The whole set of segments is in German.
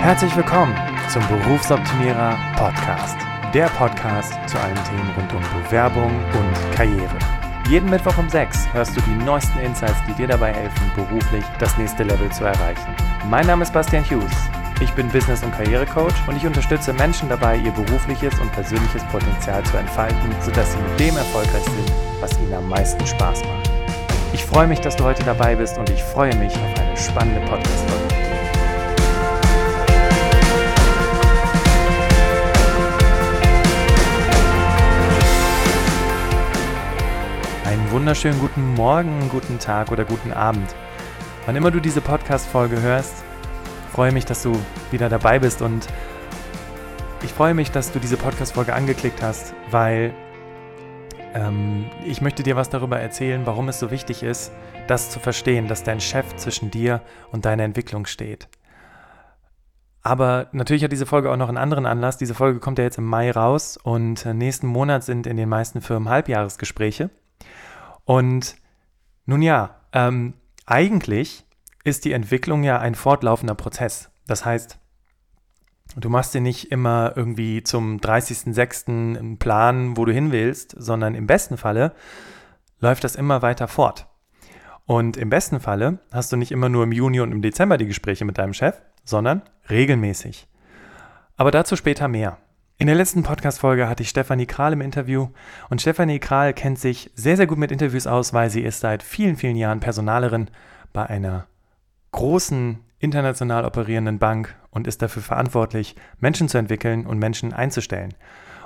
Herzlich willkommen zum Berufsoptimierer Podcast. Der Podcast zu allen Themen rund um Bewerbung und Karriere. Jeden Mittwoch um 6 hörst du die neuesten Insights, die dir dabei helfen, beruflich das nächste Level zu erreichen. Mein Name ist Bastian Hughes. Ich bin Business- und Karrierecoach und ich unterstütze Menschen dabei, ihr berufliches und persönliches Potenzial zu entfalten, sodass sie mit dem erfolgreich sind, was ihnen am meisten Spaß macht. Ich freue mich, dass du heute dabei bist und ich freue mich auf eine spannende Podcast-Folge. Einen wunderschönen guten Morgen, guten Tag oder guten Abend. Wann immer du diese Podcast-Folge hörst, freue mich, dass du wieder dabei bist und ich freue mich, dass du diese Podcast-Folge angeklickt hast, weil ähm, ich möchte dir was darüber erzählen, warum es so wichtig ist, das zu verstehen, dass dein Chef zwischen dir und deiner Entwicklung steht. Aber natürlich hat diese Folge auch noch einen anderen Anlass. Diese Folge kommt ja jetzt im Mai raus und äh, nächsten Monat sind in den meisten Firmen Halbjahresgespräche. Und nun ja, ähm, eigentlich ist die Entwicklung ja ein fortlaufender Prozess. Das heißt, du machst dir nicht immer irgendwie zum 30.06. einen Plan, wo du hin willst, sondern im besten Falle läuft das immer weiter fort. Und im besten Falle hast du nicht immer nur im Juni und im Dezember die Gespräche mit deinem Chef, sondern regelmäßig. Aber dazu später mehr. In der letzten Podcast-Folge hatte ich Stefanie Kral im Interview und Stefanie Kral kennt sich sehr, sehr gut mit Interviews aus, weil sie ist seit vielen, vielen Jahren Personalerin bei einer großen international operierenden Bank und ist dafür verantwortlich, Menschen zu entwickeln und Menschen einzustellen.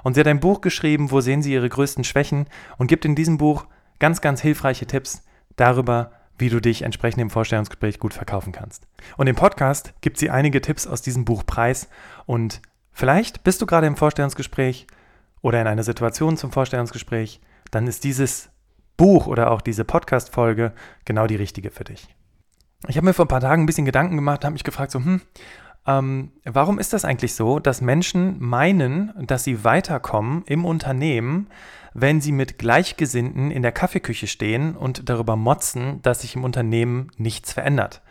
Und sie hat ein Buch geschrieben, wo sehen Sie Ihre größten Schwächen und gibt in diesem Buch ganz, ganz hilfreiche Tipps darüber, wie du dich entsprechend im Vorstellungsgespräch gut verkaufen kannst. Und im Podcast gibt sie einige Tipps aus diesem Buch preis und Vielleicht bist du gerade im Vorstellungsgespräch oder in einer Situation zum Vorstellungsgespräch, dann ist dieses Buch oder auch diese Podcast-Folge genau die richtige für dich. Ich habe mir vor ein paar Tagen ein bisschen Gedanken gemacht, habe mich gefragt, so, hm, ähm, warum ist das eigentlich so, dass Menschen meinen, dass sie weiterkommen im Unternehmen, wenn sie mit Gleichgesinnten in der Kaffeeküche stehen und darüber motzen, dass sich im Unternehmen nichts verändert?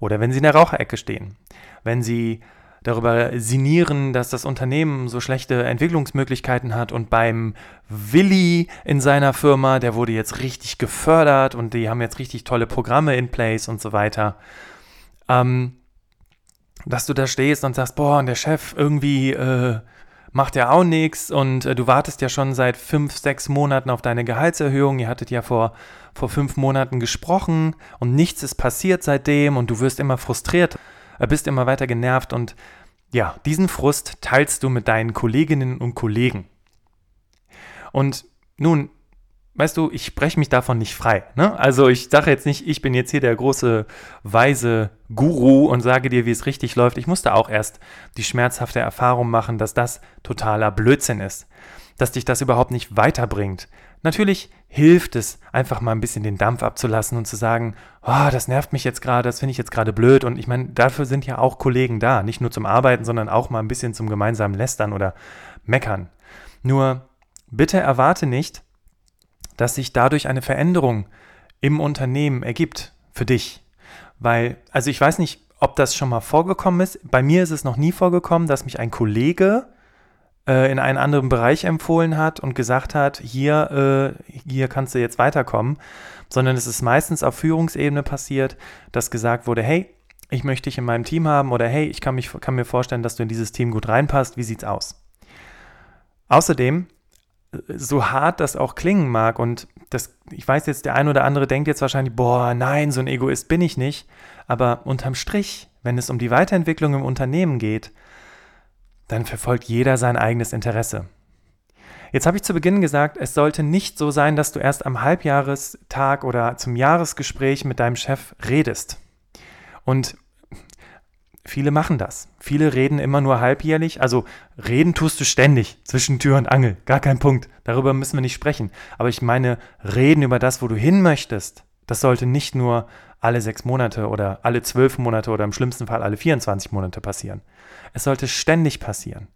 Oder wenn sie in der Raucherecke stehen, wenn sie darüber sinnieren, dass das Unternehmen so schlechte Entwicklungsmöglichkeiten hat und beim Willi in seiner Firma, der wurde jetzt richtig gefördert und die haben jetzt richtig tolle Programme in place und so weiter. Ähm, dass du da stehst und sagst, boah, und der Chef irgendwie äh, macht ja auch nichts und äh, du wartest ja schon seit fünf, sechs Monaten auf deine Gehaltserhöhung. Ihr hattet ja vor, vor fünf Monaten gesprochen und nichts ist passiert seitdem und du wirst immer frustriert bist immer weiter genervt und ja, diesen Frust teilst du mit deinen Kolleginnen und Kollegen. Und nun, weißt du, ich spreche mich davon nicht frei. Ne? Also ich sage jetzt nicht, ich bin jetzt hier der große, weise Guru und sage dir, wie es richtig läuft. Ich musste auch erst die schmerzhafte Erfahrung machen, dass das totaler Blödsinn ist. Dass dich das überhaupt nicht weiterbringt. Natürlich hilft es, einfach mal ein bisschen den Dampf abzulassen und zu sagen, oh, das nervt mich jetzt gerade, das finde ich jetzt gerade blöd. Und ich meine, dafür sind ja auch Kollegen da, nicht nur zum Arbeiten, sondern auch mal ein bisschen zum gemeinsamen Lästern oder Meckern. Nur bitte erwarte nicht, dass sich dadurch eine Veränderung im Unternehmen ergibt für dich. Weil, also ich weiß nicht, ob das schon mal vorgekommen ist. Bei mir ist es noch nie vorgekommen, dass mich ein Kollege äh, in einen anderen Bereich empfohlen hat und gesagt hat, hier, äh, hier kannst du jetzt weiterkommen, sondern es ist meistens auf Führungsebene passiert, dass gesagt wurde, hey, ich möchte dich in meinem Team haben oder hey, ich kann, mich, kann mir vorstellen, dass du in dieses Team gut reinpasst, wie sieht's aus? Außerdem, so hart das auch klingen mag und das, ich weiß jetzt, der ein oder andere denkt jetzt wahrscheinlich, boah, nein, so ein Egoist bin ich nicht, aber unterm Strich, wenn es um die Weiterentwicklung im Unternehmen geht, dann verfolgt jeder sein eigenes Interesse. Jetzt habe ich zu Beginn gesagt, es sollte nicht so sein, dass du erst am Halbjahrestag oder zum Jahresgespräch mit deinem Chef redest. Und viele machen das. Viele reden immer nur halbjährlich. Also reden tust du ständig zwischen Tür und Angel. Gar kein Punkt. Darüber müssen wir nicht sprechen. Aber ich meine, reden über das, wo du hin möchtest. Das sollte nicht nur alle sechs Monate oder alle zwölf Monate oder im schlimmsten Fall alle 24 Monate passieren. Es sollte ständig passieren.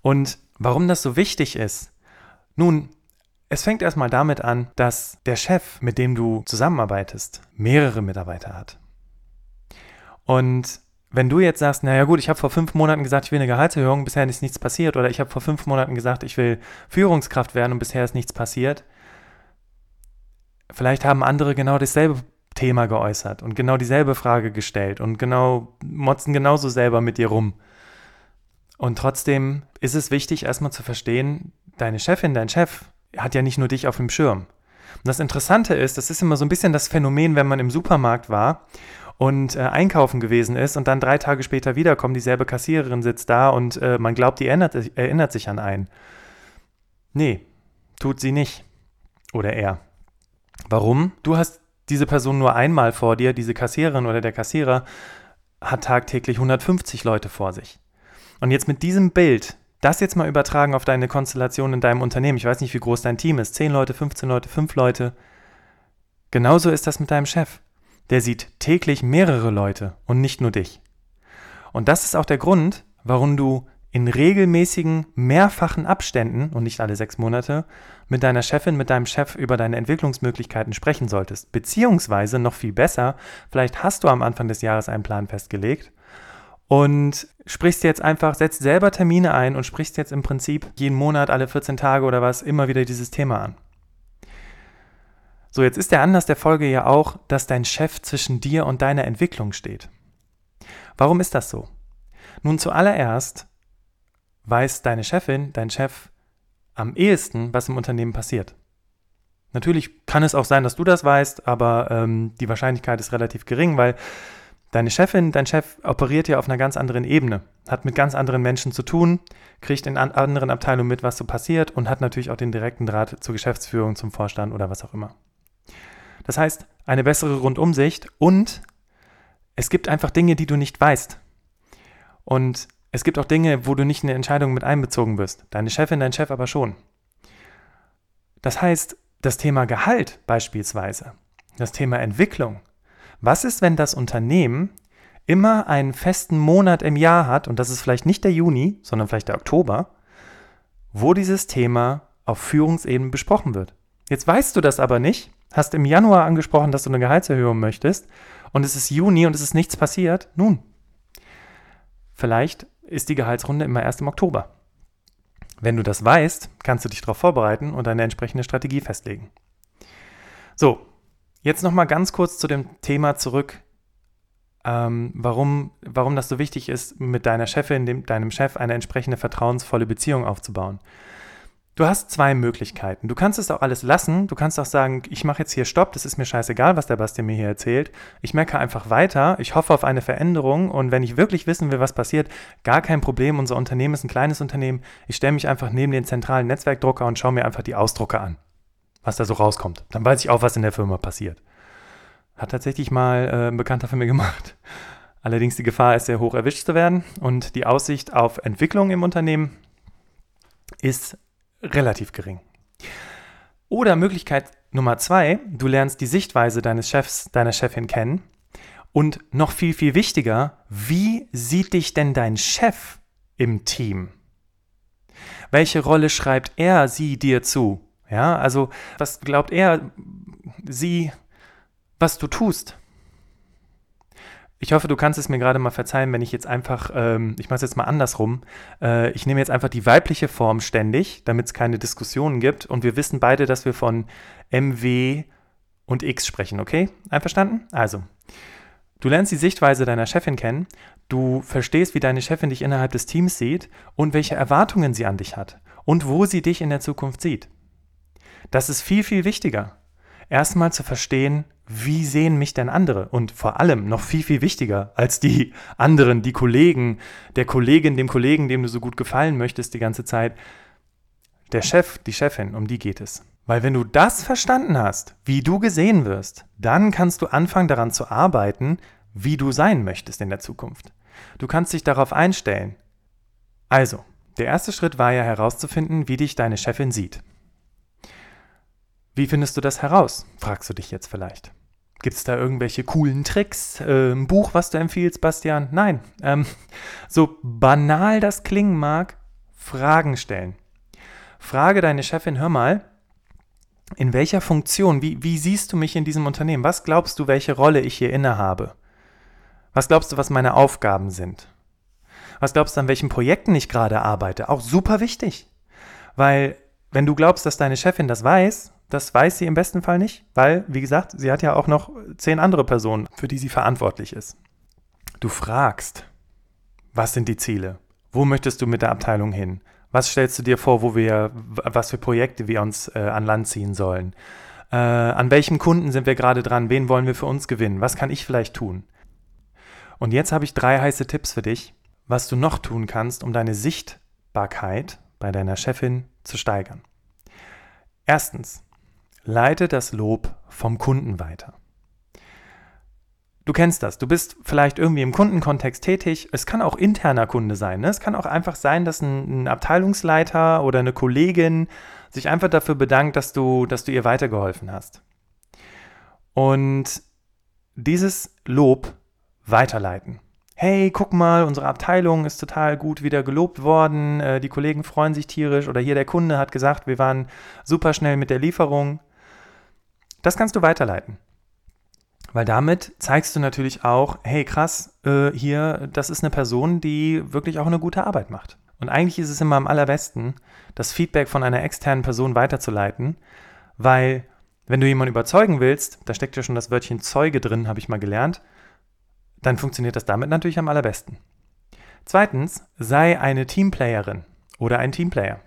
Und warum das so wichtig ist? Nun, es fängt erstmal damit an, dass der Chef, mit dem du zusammenarbeitest, mehrere Mitarbeiter hat. Und wenn du jetzt sagst, naja gut, ich habe vor fünf Monaten gesagt, ich will eine Gehaltserhöhung, bisher ist nichts passiert, oder ich habe vor fünf Monaten gesagt, ich will Führungskraft werden und bisher ist nichts passiert, vielleicht haben andere genau dasselbe Thema geäußert und genau dieselbe Frage gestellt und genau motzen genauso selber mit dir rum. Und trotzdem ist es wichtig, erstmal zu verstehen, deine Chefin, dein Chef hat ja nicht nur dich auf dem Schirm. Und das Interessante ist, das ist immer so ein bisschen das Phänomen, wenn man im Supermarkt war und äh, einkaufen gewesen ist und dann drei Tage später wiederkommt, dieselbe Kassiererin sitzt da und äh, man glaubt, die erinnert, erinnert sich an einen. Nee, tut sie nicht. Oder er. Warum? Du hast diese Person nur einmal vor dir, diese Kassiererin oder der Kassierer hat tagtäglich 150 Leute vor sich. Und jetzt mit diesem Bild, das jetzt mal übertragen auf deine Konstellation in deinem Unternehmen. Ich weiß nicht, wie groß dein Team ist. 10 Leute, 15 Leute, 5 Leute. Genauso ist das mit deinem Chef. Der sieht täglich mehrere Leute und nicht nur dich. Und das ist auch der Grund, warum du in regelmäßigen, mehrfachen Abständen und nicht alle sechs Monate mit deiner Chefin, mit deinem Chef über deine Entwicklungsmöglichkeiten sprechen solltest. Beziehungsweise noch viel besser, vielleicht hast du am Anfang des Jahres einen Plan festgelegt und sprichst jetzt einfach, setzt selber Termine ein und sprichst jetzt im Prinzip jeden Monat, alle 14 Tage oder was, immer wieder dieses Thema an. So, jetzt ist der Anlass der Folge ja auch, dass dein Chef zwischen dir und deiner Entwicklung steht. Warum ist das so? Nun, zuallererst weiß deine Chefin, dein Chef am ehesten, was im Unternehmen passiert. Natürlich kann es auch sein, dass du das weißt, aber ähm, die Wahrscheinlichkeit ist relativ gering, weil deine Chefin, dein Chef operiert ja auf einer ganz anderen Ebene, hat mit ganz anderen Menschen zu tun, kriegt in an anderen Abteilungen mit, was so passiert und hat natürlich auch den direkten Draht zur Geschäftsführung, zum Vorstand oder was auch immer. Das heißt, eine bessere Rundumsicht und es gibt einfach Dinge, die du nicht weißt. Und es gibt auch Dinge, wo du nicht in die Entscheidung mit einbezogen wirst. Deine Chefin, dein Chef aber schon. Das heißt, das Thema Gehalt beispielsweise, das Thema Entwicklung. Was ist, wenn das Unternehmen immer einen festen Monat im Jahr hat, und das ist vielleicht nicht der Juni, sondern vielleicht der Oktober, wo dieses Thema auf Führungsebene besprochen wird? Jetzt weißt du das aber nicht, hast im Januar angesprochen, dass du eine Gehaltserhöhung möchtest, und es ist Juni und es ist nichts passiert. Nun, vielleicht ist die Gehaltsrunde immer erst im Oktober. Wenn du das weißt, kannst du dich darauf vorbereiten und eine entsprechende Strategie festlegen. So, jetzt nochmal ganz kurz zu dem Thema zurück, ähm, warum, warum das so wichtig ist, mit deiner Chefin, dem, deinem Chef eine entsprechende vertrauensvolle Beziehung aufzubauen. Du hast zwei Möglichkeiten. Du kannst es auch alles lassen. Du kannst auch sagen, ich mache jetzt hier Stopp, das ist mir scheißegal, was der Bastian mir hier erzählt. Ich merke einfach weiter, ich hoffe auf eine Veränderung und wenn ich wirklich wissen will, was passiert, gar kein Problem. Unser Unternehmen ist ein kleines Unternehmen. Ich stelle mich einfach neben den zentralen Netzwerkdrucker und schaue mir einfach die Ausdrucke an, was da so rauskommt. Dann weiß ich auch, was in der Firma passiert. Hat tatsächlich mal äh, ein Bekannter von mir gemacht. Allerdings die Gefahr ist sehr hoch erwischt zu werden und die Aussicht auf Entwicklung im Unternehmen ist relativ gering. Oder Möglichkeit Nummer zwei, du lernst die Sichtweise deines Chefs, deiner Chefin kennen. Und noch viel, viel wichtiger, wie sieht dich denn dein Chef im Team? Welche Rolle schreibt er, sie dir zu? Ja, also was glaubt er, sie, was du tust? Ich hoffe, du kannst es mir gerade mal verzeihen, wenn ich jetzt einfach, ähm, ich mache es jetzt mal andersrum. Äh, ich nehme jetzt einfach die weibliche Form ständig, damit es keine Diskussionen gibt. Und wir wissen beide, dass wir von MW und X sprechen, okay? Einverstanden? Also, du lernst die Sichtweise deiner Chefin kennen, du verstehst, wie deine Chefin dich innerhalb des Teams sieht und welche Erwartungen sie an dich hat und wo sie dich in der Zukunft sieht. Das ist viel, viel wichtiger. Erstmal zu verstehen, wie sehen mich denn andere? Und vor allem noch viel, viel wichtiger als die anderen, die Kollegen, der Kollegin, dem Kollegen, dem du so gut gefallen möchtest die ganze Zeit, der Chef, die Chefin, um die geht es. Weil wenn du das verstanden hast, wie du gesehen wirst, dann kannst du anfangen daran zu arbeiten, wie du sein möchtest in der Zukunft. Du kannst dich darauf einstellen. Also, der erste Schritt war ja herauszufinden, wie dich deine Chefin sieht. Wie findest du das heraus? fragst du dich jetzt vielleicht. Gibt es da irgendwelche coolen Tricks? Äh, ein Buch, was du empfiehlst, Bastian? Nein. Ähm, so banal das klingen mag, Fragen stellen. Frage deine Chefin, hör mal, in welcher Funktion, wie, wie siehst du mich in diesem Unternehmen? Was glaubst du, welche Rolle ich hier innehabe? Was glaubst du, was meine Aufgaben sind? Was glaubst du, an welchen Projekten ich gerade arbeite? Auch super wichtig. Weil, wenn du glaubst, dass deine Chefin das weiß, das weiß sie im besten Fall nicht, weil, wie gesagt, sie hat ja auch noch zehn andere Personen, für die sie verantwortlich ist. Du fragst, was sind die Ziele? Wo möchtest du mit der Abteilung hin? Was stellst du dir vor, wo wir, was für Projekte wir uns äh, an Land ziehen sollen? Äh, an welchem Kunden sind wir gerade dran? Wen wollen wir für uns gewinnen? Was kann ich vielleicht tun? Und jetzt habe ich drei heiße Tipps für dich, was du noch tun kannst, um deine Sichtbarkeit bei deiner Chefin zu steigern. Erstens, leite das Lob vom Kunden weiter. Du kennst das. Du bist vielleicht irgendwie im Kundenkontext tätig. Es kann auch interner Kunde sein. Ne? Es kann auch einfach sein, dass ein, ein, Abteilungsleiter oder eine Kollegin sich einfach dafür bedankt, dass du, dass du ihr weitergeholfen hast. Und dieses Lob weiterleiten. Hey, guck mal, unsere Abteilung ist total gut wieder gelobt worden, äh, die Kollegen freuen sich tierisch oder hier der Kunde hat gesagt, wir waren super schnell mit der Lieferung. Das kannst du weiterleiten. Weil damit zeigst du natürlich auch, hey krass, äh, hier, das ist eine Person, die wirklich auch eine gute Arbeit macht. Und eigentlich ist es immer am allerbesten, das Feedback von einer externen Person weiterzuleiten, weil wenn du jemanden überzeugen willst, da steckt ja schon das Wörtchen Zeuge drin, habe ich mal gelernt, dann funktioniert das damit natürlich am allerbesten. Zweitens, sei eine Teamplayerin oder ein Teamplayer.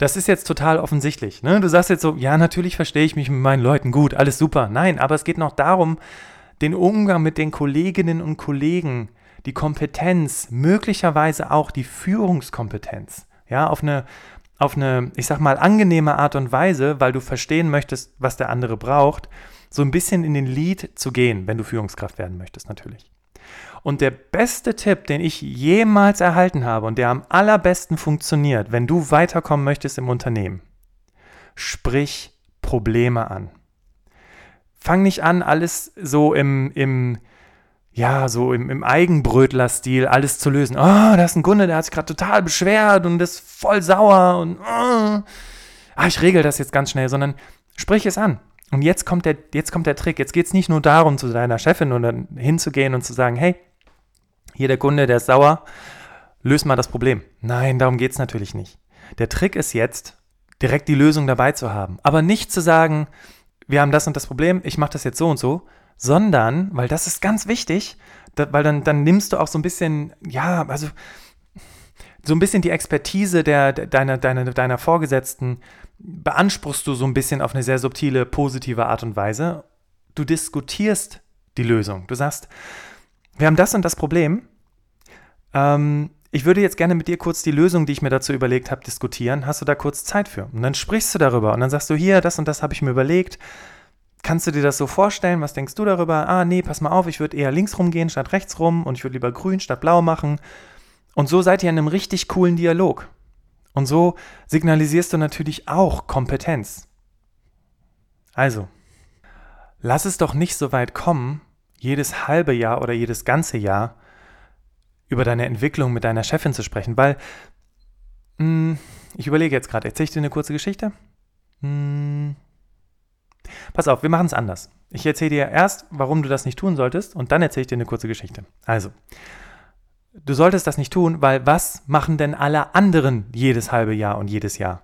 Das ist jetzt total offensichtlich. Ne? Du sagst jetzt so, ja, natürlich verstehe ich mich mit meinen Leuten gut, alles super. Nein, aber es geht noch darum, den Umgang mit den Kolleginnen und Kollegen, die Kompetenz, möglicherweise auch die Führungskompetenz, ja, auf eine, auf eine, ich sag mal, angenehme Art und Weise, weil du verstehen möchtest, was der andere braucht, so ein bisschen in den Lead zu gehen, wenn du Führungskraft werden möchtest, natürlich. Und der beste Tipp, den ich jemals erhalten habe und der am allerbesten funktioniert, wenn du weiterkommen möchtest im Unternehmen, sprich Probleme an. Fang nicht an, alles so im, im ja, so im, im Eigenbrötler-Stil alles zu lösen. Oh, da ist ein Kunde, der hat sich gerade total beschwert und ist voll sauer und oh, ah, ich regel das jetzt ganz schnell, sondern sprich es an. Und jetzt kommt der, jetzt kommt der Trick. Jetzt geht es nicht nur darum, zu deiner Chefin oder hinzugehen und zu sagen, hey, hier der Kunde, der ist sauer, löse mal das Problem. Nein, darum geht es natürlich nicht. Der Trick ist jetzt, direkt die Lösung dabei zu haben. Aber nicht zu sagen, wir haben das und das Problem, ich mache das jetzt so und so, sondern, weil das ist ganz wichtig, da, weil dann, dann nimmst du auch so ein bisschen, ja, also so ein bisschen die Expertise der, deiner, deiner, deiner Vorgesetzten beanspruchst du so ein bisschen auf eine sehr subtile, positive Art und Weise. Du diskutierst die Lösung. Du sagst, wir haben das und das Problem. Ähm, ich würde jetzt gerne mit dir kurz die Lösung, die ich mir dazu überlegt habe, diskutieren. Hast du da kurz Zeit für? Und dann sprichst du darüber und dann sagst du, hier, das und das habe ich mir überlegt. Kannst du dir das so vorstellen? Was denkst du darüber? Ah, nee, pass mal auf, ich würde eher links rumgehen statt rechts rum und ich würde lieber grün statt blau machen. Und so seid ihr in einem richtig coolen Dialog. Und so signalisierst du natürlich auch Kompetenz. Also, lass es doch nicht so weit kommen, jedes halbe Jahr oder jedes ganze Jahr über deine Entwicklung mit deiner Chefin zu sprechen, weil mh, hm, ich überlege jetzt gerade, erzähle ich dir eine kurze Geschichte? Hm, pass auf, wir machen es anders. Ich erzähle dir erst, warum du das nicht tun solltest und dann erzähle ich dir eine kurze Geschichte. Also, du solltest das nicht tun, weil was machen denn alle anderen jedes halbe Jahr und jedes Jahr?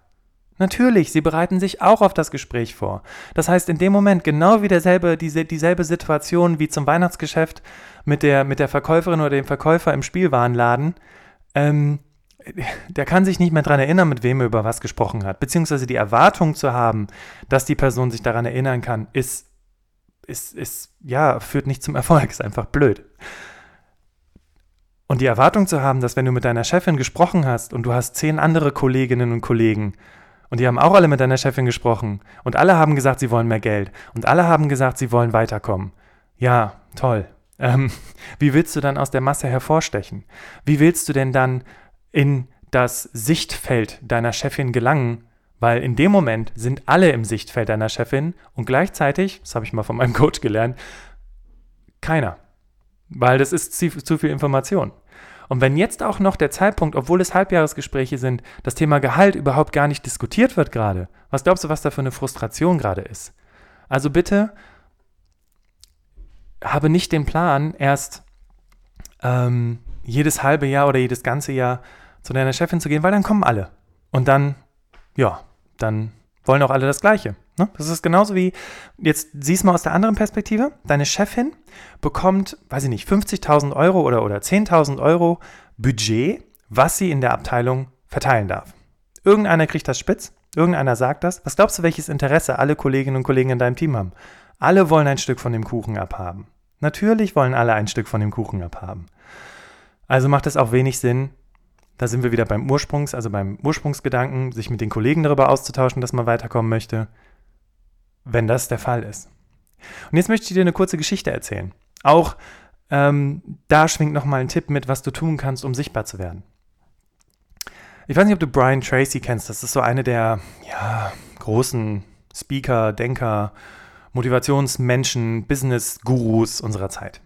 Natürlich, sie bereiten sich auch auf das Gespräch vor. Das heißt, in dem Moment, genau wie derselbe, diese, dieselbe Situation wie zum Weihnachtsgeschäft mit der, mit der Verkäuferin oder dem Verkäufer im Spielwarenladen, ähm, der kann sich nicht mehr daran erinnern, mit wem er über was gesprochen hat. Beziehungsweise die Erwartung zu haben, dass die Person sich daran erinnern kann, ist, ist, ist ja, führt nicht zum Erfolg, ist einfach blöd. Und die Erwartung zu haben, dass wenn du mit deiner Chefin gesprochen hast und du hast zehn andere Kolleginnen und Kollegen und die haben auch alle mit deiner Chefin gesprochen und alle haben gesagt, sie wollen mehr Geld und alle haben gesagt, sie wollen weiterkommen. Ja, toll. Ähm, wie willst du dann aus der Masse hervorstechen? Wie willst du denn dann in das Sichtfeld deiner Chefin gelangen? Weil in dem Moment sind alle im Sichtfeld deiner Chefin und gleichzeitig, das habe ich mal von meinem Coach gelernt, keiner. Weil das ist zu, zu viel Information. Und wenn jetzt auch noch der Zeitpunkt, obwohl es Halbjahresgespräche sind, das Thema Gehalt überhaupt gar nicht diskutiert wird gerade, was glaubst du, was da für eine Frustration gerade ist? Also bitte habe nicht den Plan, erst ähm, jedes halbe Jahr oder jedes ganze Jahr zu deiner Chefin zu gehen, weil dann kommen alle. Und dann, ja, dann wollen auch alle das Gleiche. Ne? Das ist genauso wie, jetzt siehst mal aus der anderen Perspektive, deine Chefin bekommt, weiß ich nicht, 50.000 Euro oder, oder 10.000 Euro Budget, was sie in der Abteilung verteilen darf. Irgendeiner kriegt das spitz, irgendeiner sagt das. Was glaubst du, welches Interesse alle Kolleginnen und Kollegen in deinem Team haben? Alle wollen ein Stück von dem Kuchen abhaben. Natürlich wollen alle ein Stück von dem Kuchen abhaben. Also macht es auch wenig Sinn, da sind wir wieder beim Ursprungs, also beim Ursprungsgedanken, sich mit den Kollegen darüber auszutauschen, dass man weiterkommen möchte, wenn das der Fall ist. Und jetzt möchte ich dir eine kurze Geschichte erzählen. Auch ähm, da schwingt nochmal ein Tipp mit, was du tun kannst, um sichtbar zu werden. Ich weiß nicht, ob du Brian Tracy kennst. Das ist so eine der ja, großen Speaker, Denker, Motivationsmenschen, Business-Gurus unserer Zeit.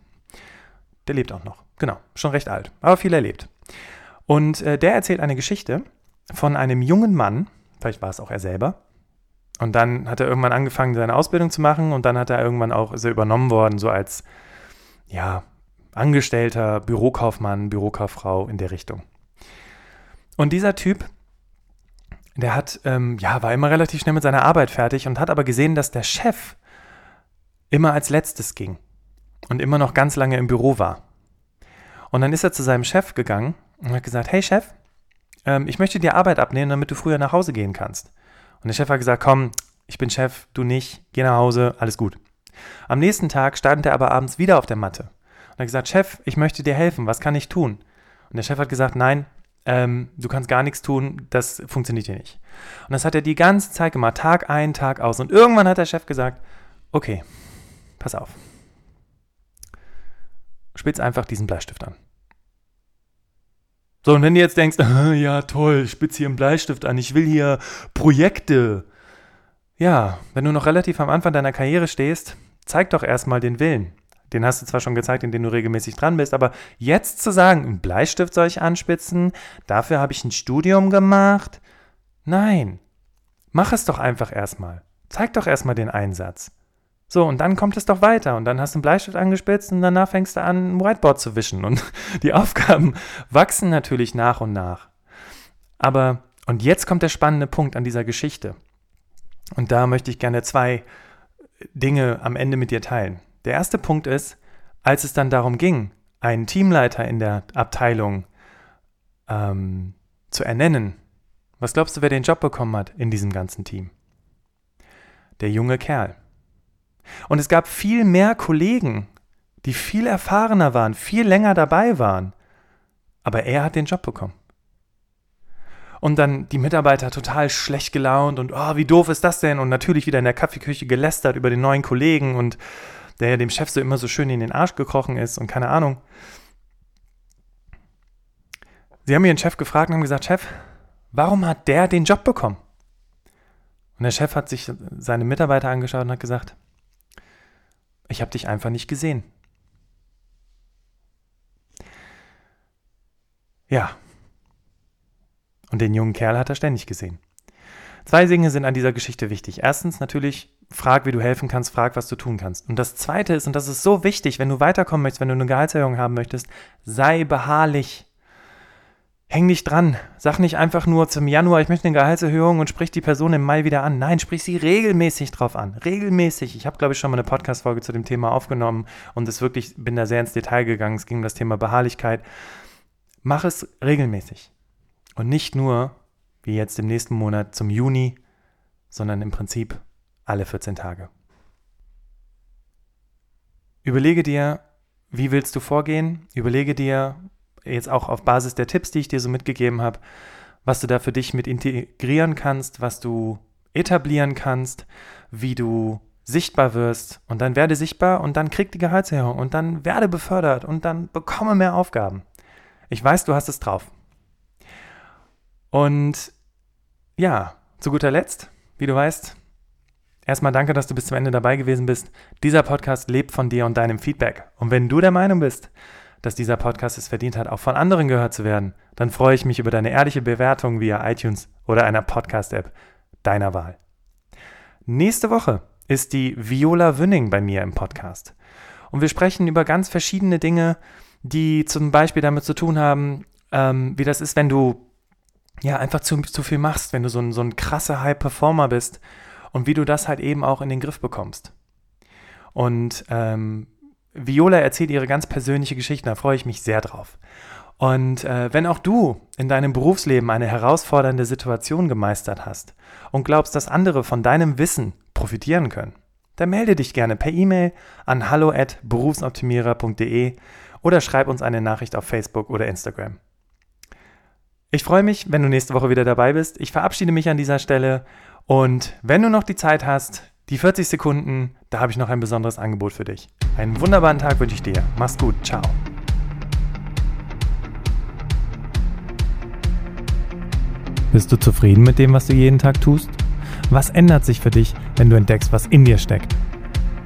Der lebt auch noch. Genau, schon recht alt, aber viel erlebt. Und äh, der erzählt eine Geschichte von einem jungen Mann, vielleicht war es auch er selber. Und dann hat er irgendwann angefangen, seine Ausbildung zu machen und dann hat er irgendwann auch, ist er übernommen worden, so als, ja, Angestellter, Bürokaufmann, Bürokauffrau in der Richtung. Und dieser Typ, der hat, ähm, ja, war immer relativ schnell mit seiner Arbeit fertig und hat aber gesehen, dass der Chef immer als letztes ging und immer noch ganz lange im Büro war. Und dann ist er zu seinem Chef gegangen und hat gesagt, hey Chef, ähm, ich möchte dir Arbeit abnehmen, damit du früher nach Hause gehen kannst. Und der Chef hat gesagt, komm, ich bin Chef, du nicht, geh nach Hause, alles gut. Am nächsten Tag stand er aber abends wieder auf der Matte und hat gesagt, Chef, ich möchte dir helfen, was kann ich tun? Und der Chef hat gesagt, nein, ähm, du kannst gar nichts tun, das funktioniert hier nicht. Und das hat er die ganze Zeit gemacht, Tag ein, Tag aus. Und irgendwann hat der Chef gesagt, okay, pass auf. Spitz einfach diesen Bleistift an. So, und wenn du jetzt denkst, ah, ja toll, ich spitze hier einen Bleistift an, ich will hier Projekte. Ja, wenn du noch relativ am Anfang deiner Karriere stehst, zeig doch erstmal den Willen. Den hast du zwar schon gezeigt, indem du regelmäßig dran bist, aber jetzt zu sagen, einen Bleistift soll ich anspitzen, dafür habe ich ein Studium gemacht. Nein, mach es doch einfach erstmal. Zeig doch erstmal den Einsatz. So, und dann kommt es doch weiter und dann hast du einen Bleistift angespitzt und danach fängst du an, ein Whiteboard zu wischen. Und die Aufgaben wachsen natürlich nach und nach. Aber, und jetzt kommt der spannende Punkt an dieser Geschichte. Und da möchte ich gerne zwei Dinge am Ende mit dir teilen. Der erste Punkt ist, als es dann darum ging, einen Teamleiter in der Abteilung ähm, zu ernennen, was glaubst du, wer den Job bekommen hat in diesem ganzen Team? Der junge Kerl. Und es gab viel mehr Kollegen, die viel erfahrener waren, viel länger dabei waren. Aber er hat den Job bekommen. Und dann die Mitarbeiter total schlecht gelaunt und, oh, wie doof ist das denn? Und natürlich wieder in der Kaffeeküche gelästert über den neuen Kollegen und der ja dem Chef so immer so schön in den Arsch gekrochen ist und keine Ahnung. Sie haben ihren Chef gefragt und haben gesagt, Chef, warum hat der den Job bekommen? Und der Chef hat sich seine Mitarbeiter angeschaut und hat gesagt, ich habe dich einfach nicht gesehen. Ja. Und den jungen Kerl hat er ständig gesehen. Zwei Dinge sind an dieser Geschichte wichtig. Erstens natürlich, frag, wie du helfen kannst, frag, was du tun kannst. Und das Zweite ist, und das ist so wichtig, wenn du weiterkommen möchtest, wenn du eine Gehaltserhöhung haben möchtest, sei beharrlich. Häng nicht dran. Sag nicht einfach nur zum Januar, ich möchte eine Gehaltserhöhung und sprich die Person im Mai wieder an. Nein, sprich sie regelmäßig drauf an. Regelmäßig. Ich habe, glaube ich, schon mal eine Podcast-Folge zu dem Thema aufgenommen und es wirklich, bin da sehr ins Detail gegangen. Es ging um das Thema Beharrlichkeit. Mach es regelmäßig. Und nicht nur, wie jetzt im nächsten Monat zum Juni, sondern im Prinzip alle 14 Tage. Überlege dir, wie willst du vorgehen? Überlege dir, jetzt auch auf Basis der Tipps, die ich dir so mitgegeben habe, was du da für dich mit integrieren kannst, was du etablieren kannst, wie du sichtbar wirst und dann werde sichtbar und dann krieg die Gehaltserhöhung und dann werde befördert und dann bekomme mehr Aufgaben. Ich weiß, du hast es drauf. Und ja, zu guter Letzt, wie du weißt, erstmal danke, dass du bis zum Ende dabei gewesen bist. Dieser Podcast lebt von dir und deinem Feedback. Und wenn du der Meinung bist, dass dieser Podcast es verdient hat, auch von anderen gehört zu werden, dann freue ich mich über deine ehrliche Bewertung via iTunes oder einer Podcast-App deiner Wahl. Nächste Woche ist die Viola Wünning bei mir im Podcast. Und wir sprechen über ganz verschiedene Dinge, die zum Beispiel damit zu tun haben, ähm, wie das ist, wenn du ja einfach zu, zu viel machst, wenn du so ein, so ein krasser High-Performer bist und wie du das halt eben auch in den Griff bekommst. Und ähm, Viola erzählt ihre ganz persönliche Geschichte, da freue ich mich sehr drauf. Und äh, wenn auch du in deinem Berufsleben eine herausfordernde Situation gemeistert hast und glaubst, dass andere von deinem Wissen profitieren können, dann melde dich gerne per E-Mail an hallo@berufsoptimierer.de oder schreib uns eine Nachricht auf Facebook oder Instagram. Ich freue mich, wenn du nächste Woche wieder dabei bist. Ich verabschiede mich an dieser Stelle und wenn du noch die Zeit hast, die 40 Sekunden, da habe ich noch ein besonderes Angebot für dich. Einen wunderbaren Tag wünsche ich dir. Mach's gut. Ciao. Bist du zufrieden mit dem, was du jeden Tag tust? Was ändert sich für dich, wenn du entdeckst, was in dir steckt?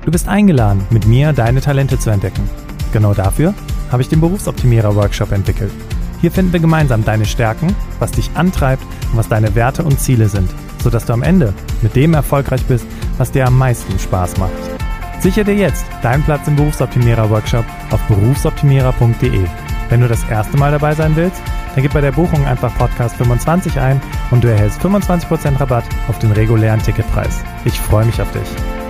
Du bist eingeladen, mit mir deine Talente zu entdecken. Genau dafür habe ich den Berufsoptimierer Workshop entwickelt. Hier finden wir gemeinsam deine Stärken, was dich antreibt und was deine Werte und Ziele sind, sodass du am Ende mit dem erfolgreich bist, was dir am meisten Spaß macht. Sichere dir jetzt deinen Platz im Berufsoptimierer Workshop auf berufsoptimierer.de. Wenn du das erste Mal dabei sein willst, dann gib bei der Buchung einfach Podcast 25 ein und du erhältst 25% Rabatt auf den regulären Ticketpreis. Ich freue mich auf dich.